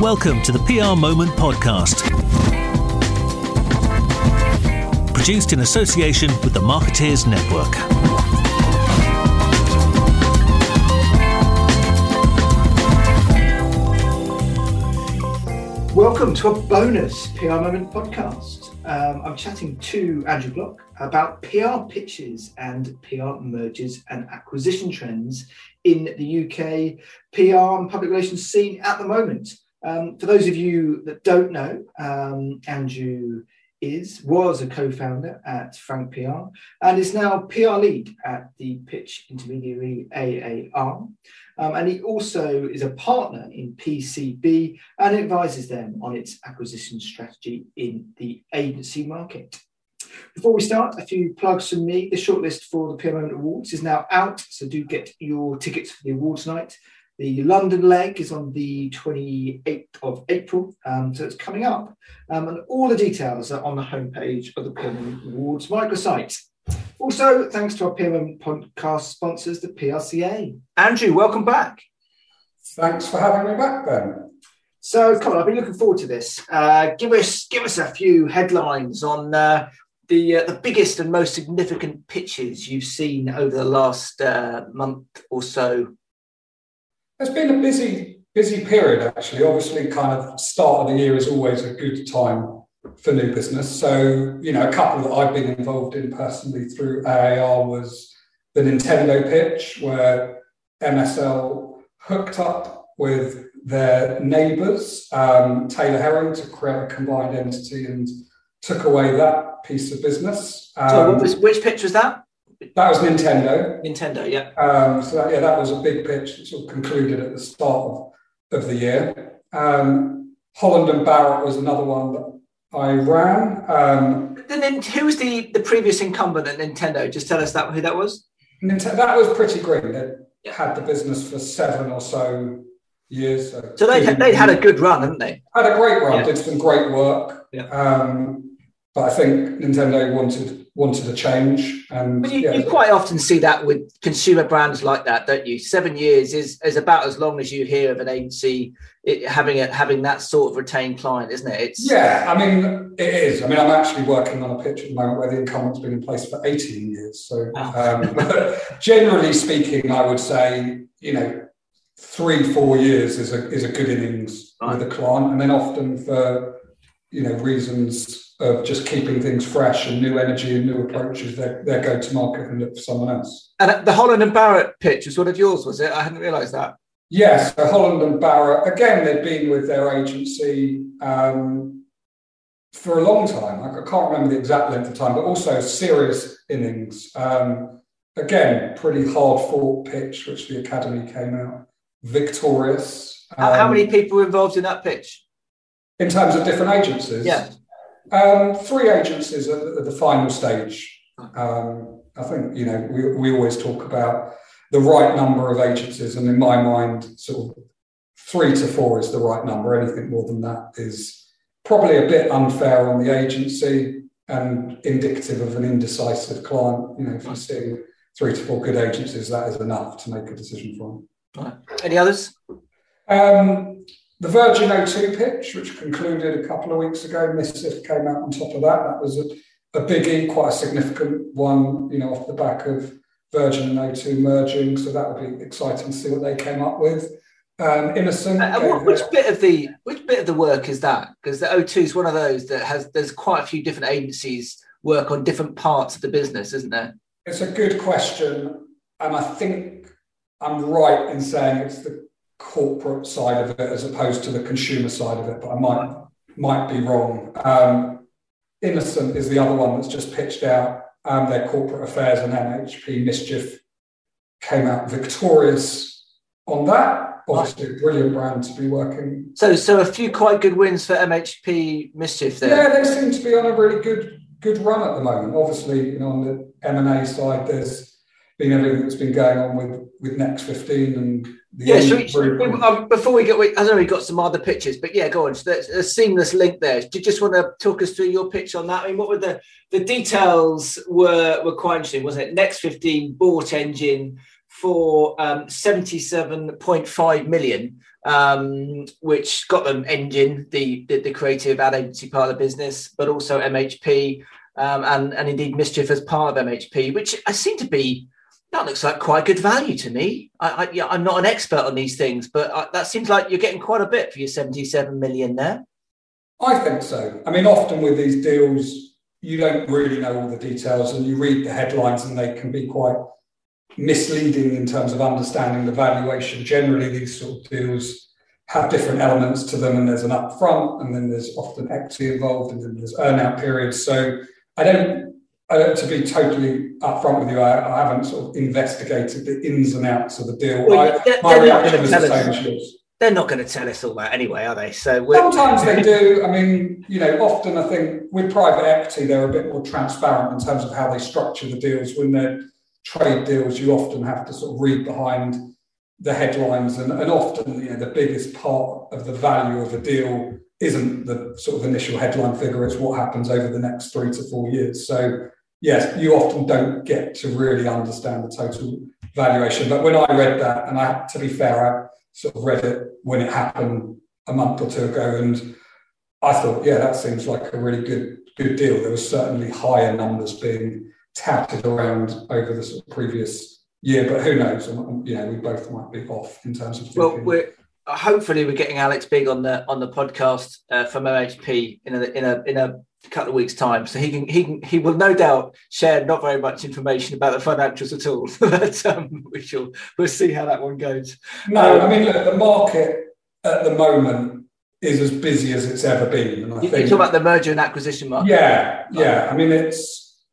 Welcome to the PR Moment podcast. Produced in association with the Marketeers Network. Welcome to a bonus PR Moment podcast. Um, I'm chatting to Andrew Bloch about PR pitches and PR mergers and acquisition trends in the UK PR and public relations scene at the moment. Um, for those of you that don't know, um, Andrew is was a co-founder at Frank PR and is now PR lead at the pitch intermediary AAR. Um, and he also is a partner in PCB and advises them on its acquisition strategy in the agency market. Before we start, a few plugs from me. The shortlist for the PR Moment Awards is now out, so do get your tickets for the awards night. The London leg is on the 28th of April, um, so it's coming up. Um, and all the details are on the homepage of the Moment Awards microsite. Also, thanks to our PR podcast sponsors, the PRCA. Andrew, welcome back. Thanks for having me back, Ben. So, come on, I've been looking forward to this. Uh, give us give us a few headlines on uh, the uh, the biggest and most significant pitches you've seen over the last uh, month or so. It's been a busy busy period actually. Obviously, kind of start of the year is always a good time for new business. So, you know, a couple that I've been involved in personally through AAR was the Nintendo pitch, where MSL hooked up with their neighbours, um, Taylor Herring, to create a combined entity and took away that piece of business. Um, so, was, which pitch was that? That was Nintendo. Nintendo, yeah. Um, so that, yeah, that was a big pitch that sort of concluded at the start of, of the year. Um, Holland and Barrett was another one that I ran. Um, then who was the, the previous incumbent at Nintendo? Just tell us that who that was. Nintendo, that was pretty green. They yeah. had the business for seven or so years. So, so they they had a good run, hadn't they? Had a great run. Yeah. Did some great work. Yeah. Um, but I think Nintendo wanted wanted a change. And but you, yeah, you quite often see that with consumer brands like that, don't you? Seven years is, is about as long as you hear of an agency it, having a, having that sort of retained client, isn't it? It's yeah. I mean, it is. I mean, I'm actually working on a pitch at the moment where the incumbent's been in place for 18 years. So, oh. um, generally speaking, I would say you know three four years is a is a good innings right. with a client, and then often for you know reasons of just keeping things fresh and new energy and new approaches, they they go to market and look for someone else. And the Holland and Barrett pitch was one of yours, was it? I hadn't realised that. Yes, so Holland and Barrett. Again, they'd been with their agency um, for a long time. I can't remember the exact length of time, but also serious innings. Um, again, pretty hard fought pitch, which the academy came out victorious. Um, how, how many um, people were involved in that pitch? In terms of different agencies? Yeah. Um, three agencies at, at, the final stage. Um, I think you know we, we always talk about the right number of agencies, and in my mind, sort of three to four is the right number. Anything more than that is probably a bit unfair on the agency and indicative of an indecisive client. You know, if you see three to four good agencies, that is enough to make a decision for them. Any others? Um, the Virgin O2 pitch, which concluded a couple of weeks ago, Mischief came out on top of that. That was a, a biggie, quite a significant one, you know, off the back of Virgin and O2 merging. So that would be exciting to see what they came up with. Um, Innocent. Uh, what, which bit of the which bit of the work is that? Because the O2 is one of those that has there's quite a few different agencies work on different parts of the business, isn't there? It's a good question, and I think I'm right in saying it's the corporate side of it as opposed to the consumer side of it, but I might might be wrong. Um, Innocent is the other one that's just pitched out. Um, their corporate affairs and MHP mischief came out victorious on that. Obviously, a brilliant brand to be working. So, so a few quite good wins for MHP mischief there. Yeah, they seem to be on a really good good run at the moment. Obviously, you know, on the M and A side, there's been everything that's been going on with with Next 15 and yeah, we, we, um, before we get, we, I know we got some other pictures, but yeah, go on. So there's a seamless link there. Do you just want to talk us through your pitch on that? I mean, what were the the details? Were were quite interesting, wasn't it? Next 15 bought engine for um, 77.5 million, um, which got them Engine, the, the, the creative ad agency part of the business, but also MHP um, and, and indeed Mischief as part of MHP, which I seem to be that looks like quite good value to me. I, I, yeah, I'm not an expert on these things, but I, that seems like you're getting quite a bit for your 77 million there. I think so. I mean, often with these deals, you don't really know all the details and you read the headlines and they can be quite misleading in terms of understanding the valuation. Generally, these sort of deals have different elements to them and there's an upfront and then there's often equity involved and then there's earnout periods. So I don't uh, to be totally upfront with you, I, I, haven't sort of investigated the ins and outs of the deal. Well, I, my reaction was the same as yours. They're not going to tell us all that anyway, are they? So sometimes they do. I mean, you know, often I think with private equity, they're a bit more transparent in terms of how they structure the deals. When they're trade deals, you often have to sort of read behind the headlines, and, and often, you know, the biggest part of the value of a deal isn't the sort of initial headline figure, it's what happens over the next three to four years. So, yes, you often don't get to really understand the total valuation. But when I read that, and I, to be fair, I sort of read it when it happened a month or two ago, and I thought, yeah, that seems like a really good good deal. There was certainly higher numbers being touted around over the sort of previous year, but who knows? You know, we both might be off in terms of. Well, we're hopefully we're getting Alex Bigg on the on the podcast uh, from MHP in a in a in a couple of weeks time, so he can he can he will no doubt share not very much information about the financials at all. but um, we shall we'll see how that one goes. No, um, I mean look, the market at the moment is as busy as it's ever been. And I you, think, talk about the merger and acquisition market. Yeah, yeah. I mean it's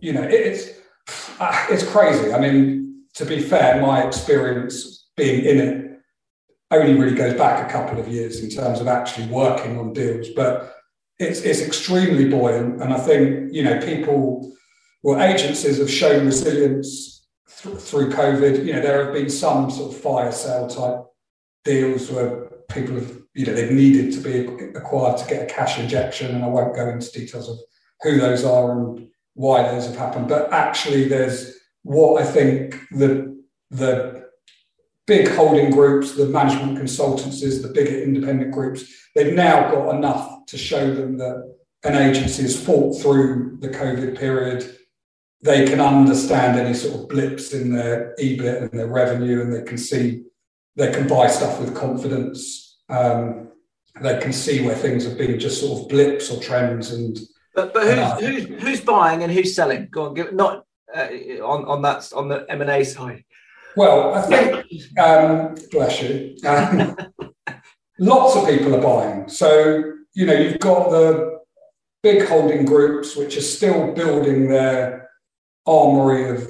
you know it's uh, it's crazy. I mean to be fair, my experience being in it only really goes back a couple of years in terms of actually working on deals, but it's, it's extremely buoyant. And I think, you know, people, well, agencies have shown resilience th- through COVID. You know, there have been some sort of fire sale type deals where people have, you know, they've needed to be acquired to get a cash injection. And I won't go into details of who those are and why those have happened. But actually, there's what I think the the big holding groups, the management consultancies, the bigger independent groups, they've now got enough to show them that an agency has fought through the COVID period. They can understand any sort of blips in their EBIT and their revenue, and they can see they can buy stuff with confidence. Um, they can see where things have been just sort of blips or trends. And but but who's who's, who's buying and who's selling? Go on, give, not uh, on on that on the M and A side. Well, I think, um, bless you, um, lots of people are buying. So, you know, you've got the big holding groups which are still building their armory of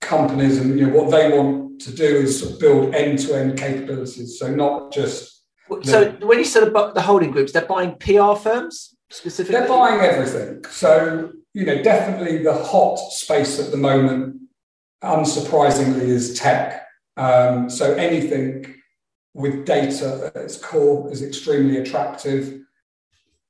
companies and, you know, what they want to do is sort of build end to end capabilities. So, not just. So, the, when you said about the holding groups, they're buying PR firms specifically? They're buying everything. So, you know, definitely the hot space at the moment unsurprisingly, is tech. Um, so anything with data at its core is extremely attractive.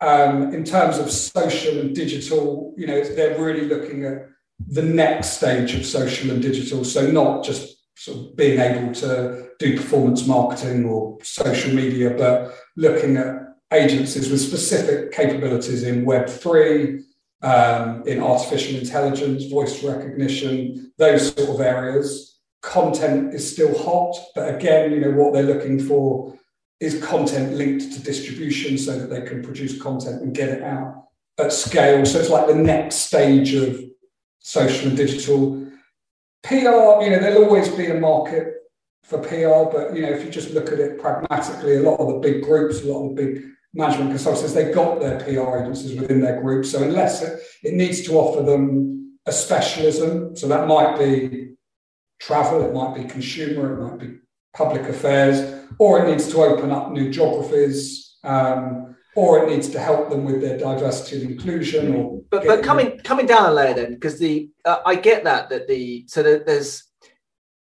Um, in terms of social and digital, you know, they're really looking at the next stage of social and digital. So not just sort of being able to do performance marketing or social media, but looking at agencies with specific capabilities in Web3, um, in artificial intelligence, voice recognition, those sort of areas. Content is still hot, but again, you know what they're looking for is content linked to distribution so that they can produce content and get it out at scale. So it's like the next stage of social and digital. PR, you know, there'll always be a market for PR, but you know, if you just look at it pragmatically, a lot of the big groups, a lot of the big management consultants, they've got their PR agencies within their group. So unless it, it needs to offer them a specialism, so that might be travel, it might be consumer, it might be public affairs, or it needs to open up new geographies, um, or it needs to help them with their diversity and inclusion. Or but but coming coming down a layer then, because the uh, I get that that the so that there's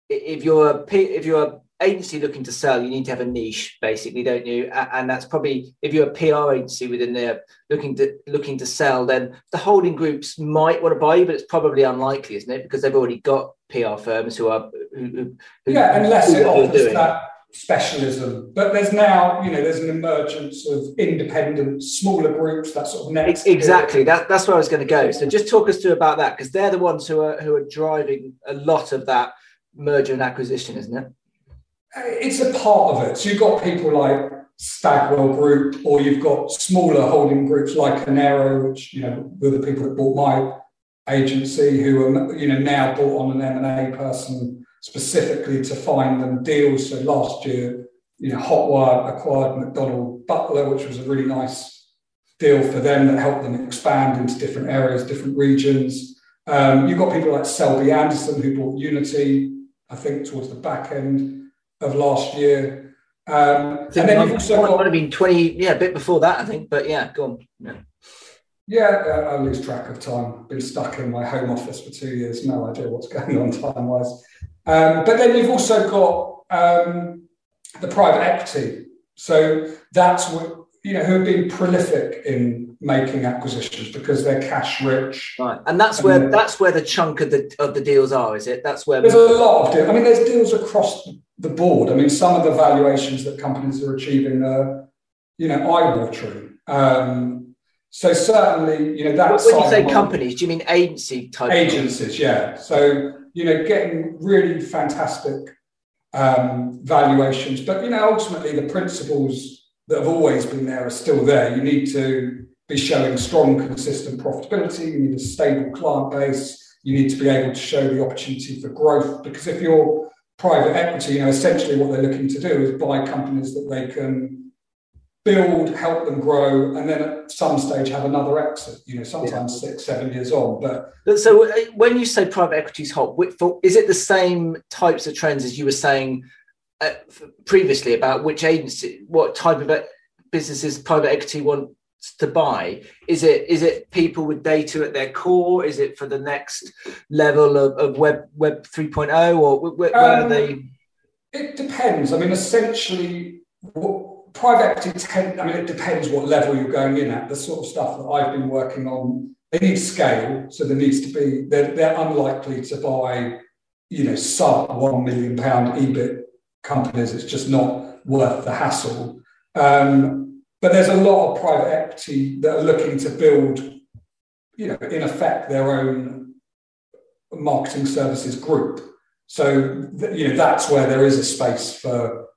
if you're a if you're agency looking to sell, you need to have a niche, basically, don't you? And that's probably if you're a PR agency within there looking to looking to sell, then the holding groups might want to buy you, but it's probably unlikely, isn't it? Because they've already got PR firms who are who, who yeah, unless it offers that specialism. But there's now, you know, there's an emergence of independent, smaller groups, that sort of next. Exactly. That, that's where I was going to go. So just talk us through about that because they're the ones who are who are driving a lot of that merger and acquisition, isn't it? It's a part of it. So you've got people like Stagwell Group, or you've got smaller holding groups like Enero, which you know were the people that bought my agency, who are you know now bought on an M and A person specifically to find them deals. So last year, you know, Hotwire acquired McDonald Butler, which was a really nice deal for them that helped them expand into different areas, different regions. Um, you've got people like Selby Anderson who bought Unity, I think, towards the back end of last year. Um, and then you've also got, might have been 20, yeah, a bit before that, I think, but yeah, go on. Yeah. Yeah, uh, I lose track of time. Been stuck in my home office for two years. No idea what's going on time wise. Um, but then you've also got um, the private equity. So that's what, you know, who have been prolific in making acquisitions because they're cash rich. Right. And that's and where that's where the chunk of the of the deals are, is it? That's where there's a lot of deals. I mean, there's deals across the board. I mean, some of the valuations that companies are achieving are, you know, eye-watering. Um, so certainly, you know, that. when you say companies, do you mean agency type? Agencies, yeah. So you know, getting really fantastic um, valuations. But, you know, ultimately the principles that have always been there are still there. You need to be showing strong, consistent profitability. You need a stable client base. You need to be able to show the opportunity for growth. Because if you're private equity, you know, essentially what they're looking to do is buy companies that they can build, help them grow, and then at some stage have another exit. You know, sometimes yeah. six, seven years on. But so uh, when you say private equity is hot, is it the same types of trends as you were saying uh, previously about which agency, what type of businesses private equity wants to buy? Is it is it people with data at their core? Is it for the next level of, of web web 3.0 or where, where um, are they? It depends. I mean, essentially. What, private equity tend, I mean, it depends what level you're going in at. The sort of stuff that I've been working on, they need scale. So there needs to be, they're, they're unlikely to buy, you know, sub one million pound EBIT companies. It's just not worth the hassle. Um, but there's a lot of private equity that are looking to build, you know, in effect, their own marketing services group. So, you know, that's where there is a space for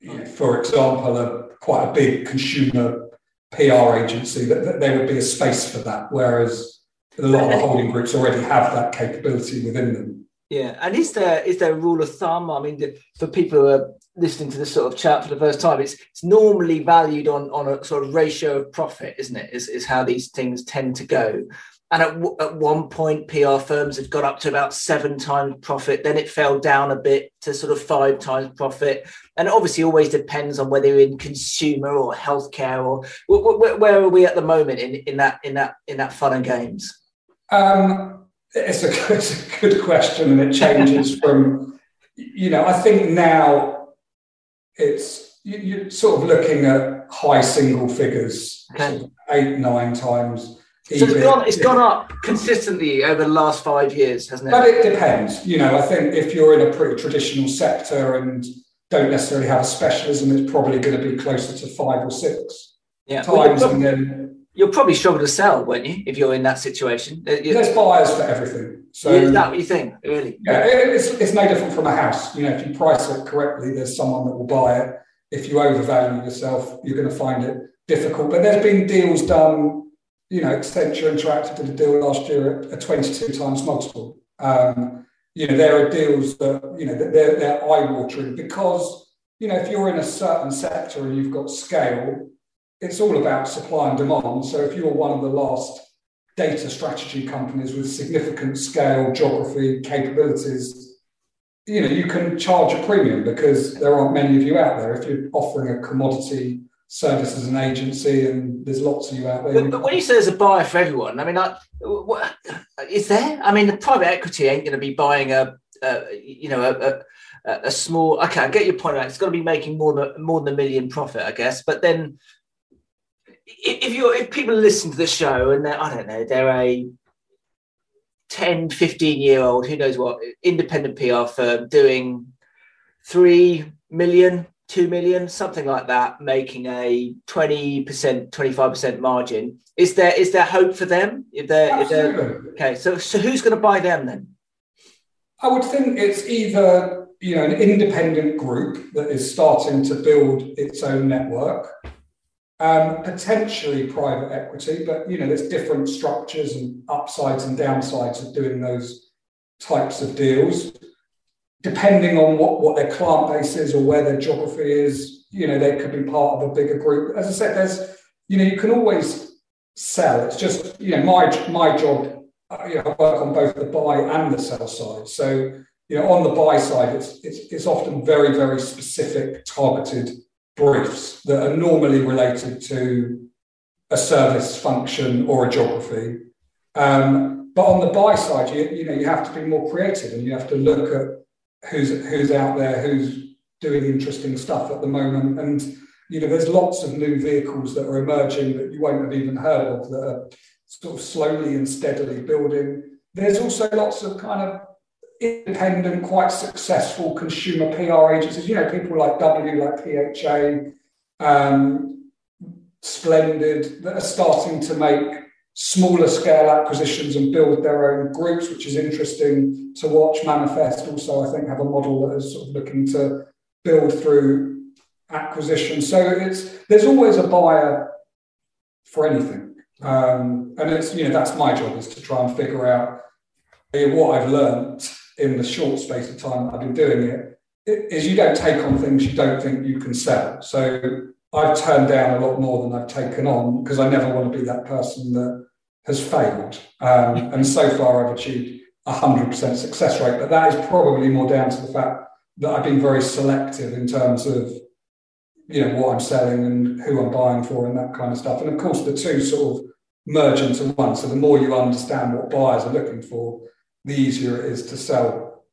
you know, for example, a quite a big consumer PR agency, that, that there would be a space for that, whereas a lot of the holding groups already have that capability within them. Yeah, and is there is there a rule of thumb? I mean, for people who are listening to this sort of chat for the first time, it's it's normally valued on on a sort of ratio of profit, isn't it? Is is how these things tend to go. And at, w- at one point, PR firms had got up to about seven times profit. Then it fell down a bit to sort of five times profit. And obviously, always depends on whether you're in consumer or healthcare or w- w- where are we at the moment in, in that in that in that fun and games. Um, it's a it's a good question, and it changes from you know. I think now it's you, are sort of looking at high single figures, okay. sort of eight nine times so it's gone, it's gone up consistently over the last five years, hasn't it? But it depends. You know, I think if you're in a pretty traditional sector and don't necessarily have a specialism, it's probably going to be closer to five or six yeah. times. Well, and then you'll probably struggle to sell, won't you, if you're in that situation? Uh, There's buyers for everything. So is that what you think? Really? Yeah, it's, it's no different from a house. You know, if you price it correctly, there's someone that will buy it. If you overvalue yourself, you're going to find it difficult. But there's been deals done you know, Accenture Interactive did a deal last year at a 22 times multiple. Um, you know, there are deals that, you know, they're, they're eye-watering because, you know, if you're in a certain sector and you've got scale, it's all about supply and demand. So if you're one of the last data strategy companies with significant scale, geography, capabilities, you know, you can charge a premium because there aren't many of you out there. If you're offering a commodity service as an agency, and there's lots of you out there. But, but when you say there's a buyer for everyone, I mean, like, what, is there? I mean, the private equity ain't going to be buying a, a you know, a, a small. Okay, I get your point. Right? It's got to be making more than more than a million profit, I guess. But then, if you're if people listen to the show and they're I don't know they're a 10, 15 year old, who knows what, independent PR firm doing 3 million, 2 million, something like that, making a 20%, 25% margin. Is there is there hope for them? If they're, if they're, okay, so so who's going to buy them then? I would think it's either you know an independent group that is starting to build its own network, um, potentially private equity, but you know there's different structures and upsides and downsides of doing those types of deals. Depending on what, what their client base is or where their geography is, you know, they could be part of a bigger group. As I said, there's, you know, you can always sell. It's just, you know, my my job uh, you know, I work on both the buy and the sell side. So, you know, on the buy side, it's, it's, it's often very, very specific, targeted briefs that are normally related to a service function or a geography. Um, but on the buy side, you, you know, you have to be more creative and you have to look at who's who's out there, who's doing interesting stuff at the moment. And you know, there's lots of new vehicles that are emerging that you won't have even heard of that are sort of slowly and steadily building. There's also lots of kind of independent, quite successful consumer PR agencies, you know, people like W, like PHA, um, Splendid, that are starting to make smaller scale acquisitions and build their own groups, which is interesting to watch. Manifest also, I think, have a model that is sort of looking to build through acquisition. So it's there's always a buyer for anything. Um, and it's, you know, that's my job is to try and figure out what I've learned in the short space of time I've been doing it, is you don't take on things you don't think you can sell. So I've turned down a lot more than I've taken on because I never want to be that person that has failed. Um, and so far I've achieved a 100% success rate, but that is probably more down to the fact that I've been very selective in terms of you know what I'm selling and who I'm buying for and that kind of stuff. And of course, the two sort of merge into one. So the more you understand what buyers are looking for, the easier it is to sell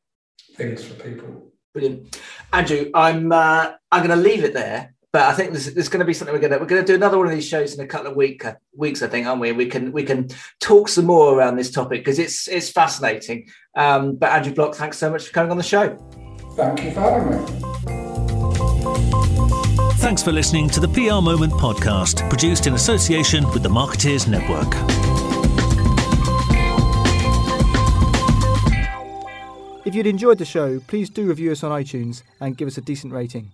things for people. Brilliant, Andrew. I'm uh, I'm going to leave it there. But I think there's, there's going to be something we're going to we're going to do another one of these shows in a couple of week, uh, weeks, I think, aren't we? We can we can talk some more around this topic because it's it's fascinating. Um, but Andrew Bloch, thanks so much for coming on the show. Thank you for having me. Thanks for listening to the PR Moment podcast, produced in association with the Marketeers Network. If you'd enjoyed the show, please do review us on iTunes and give us a decent rating.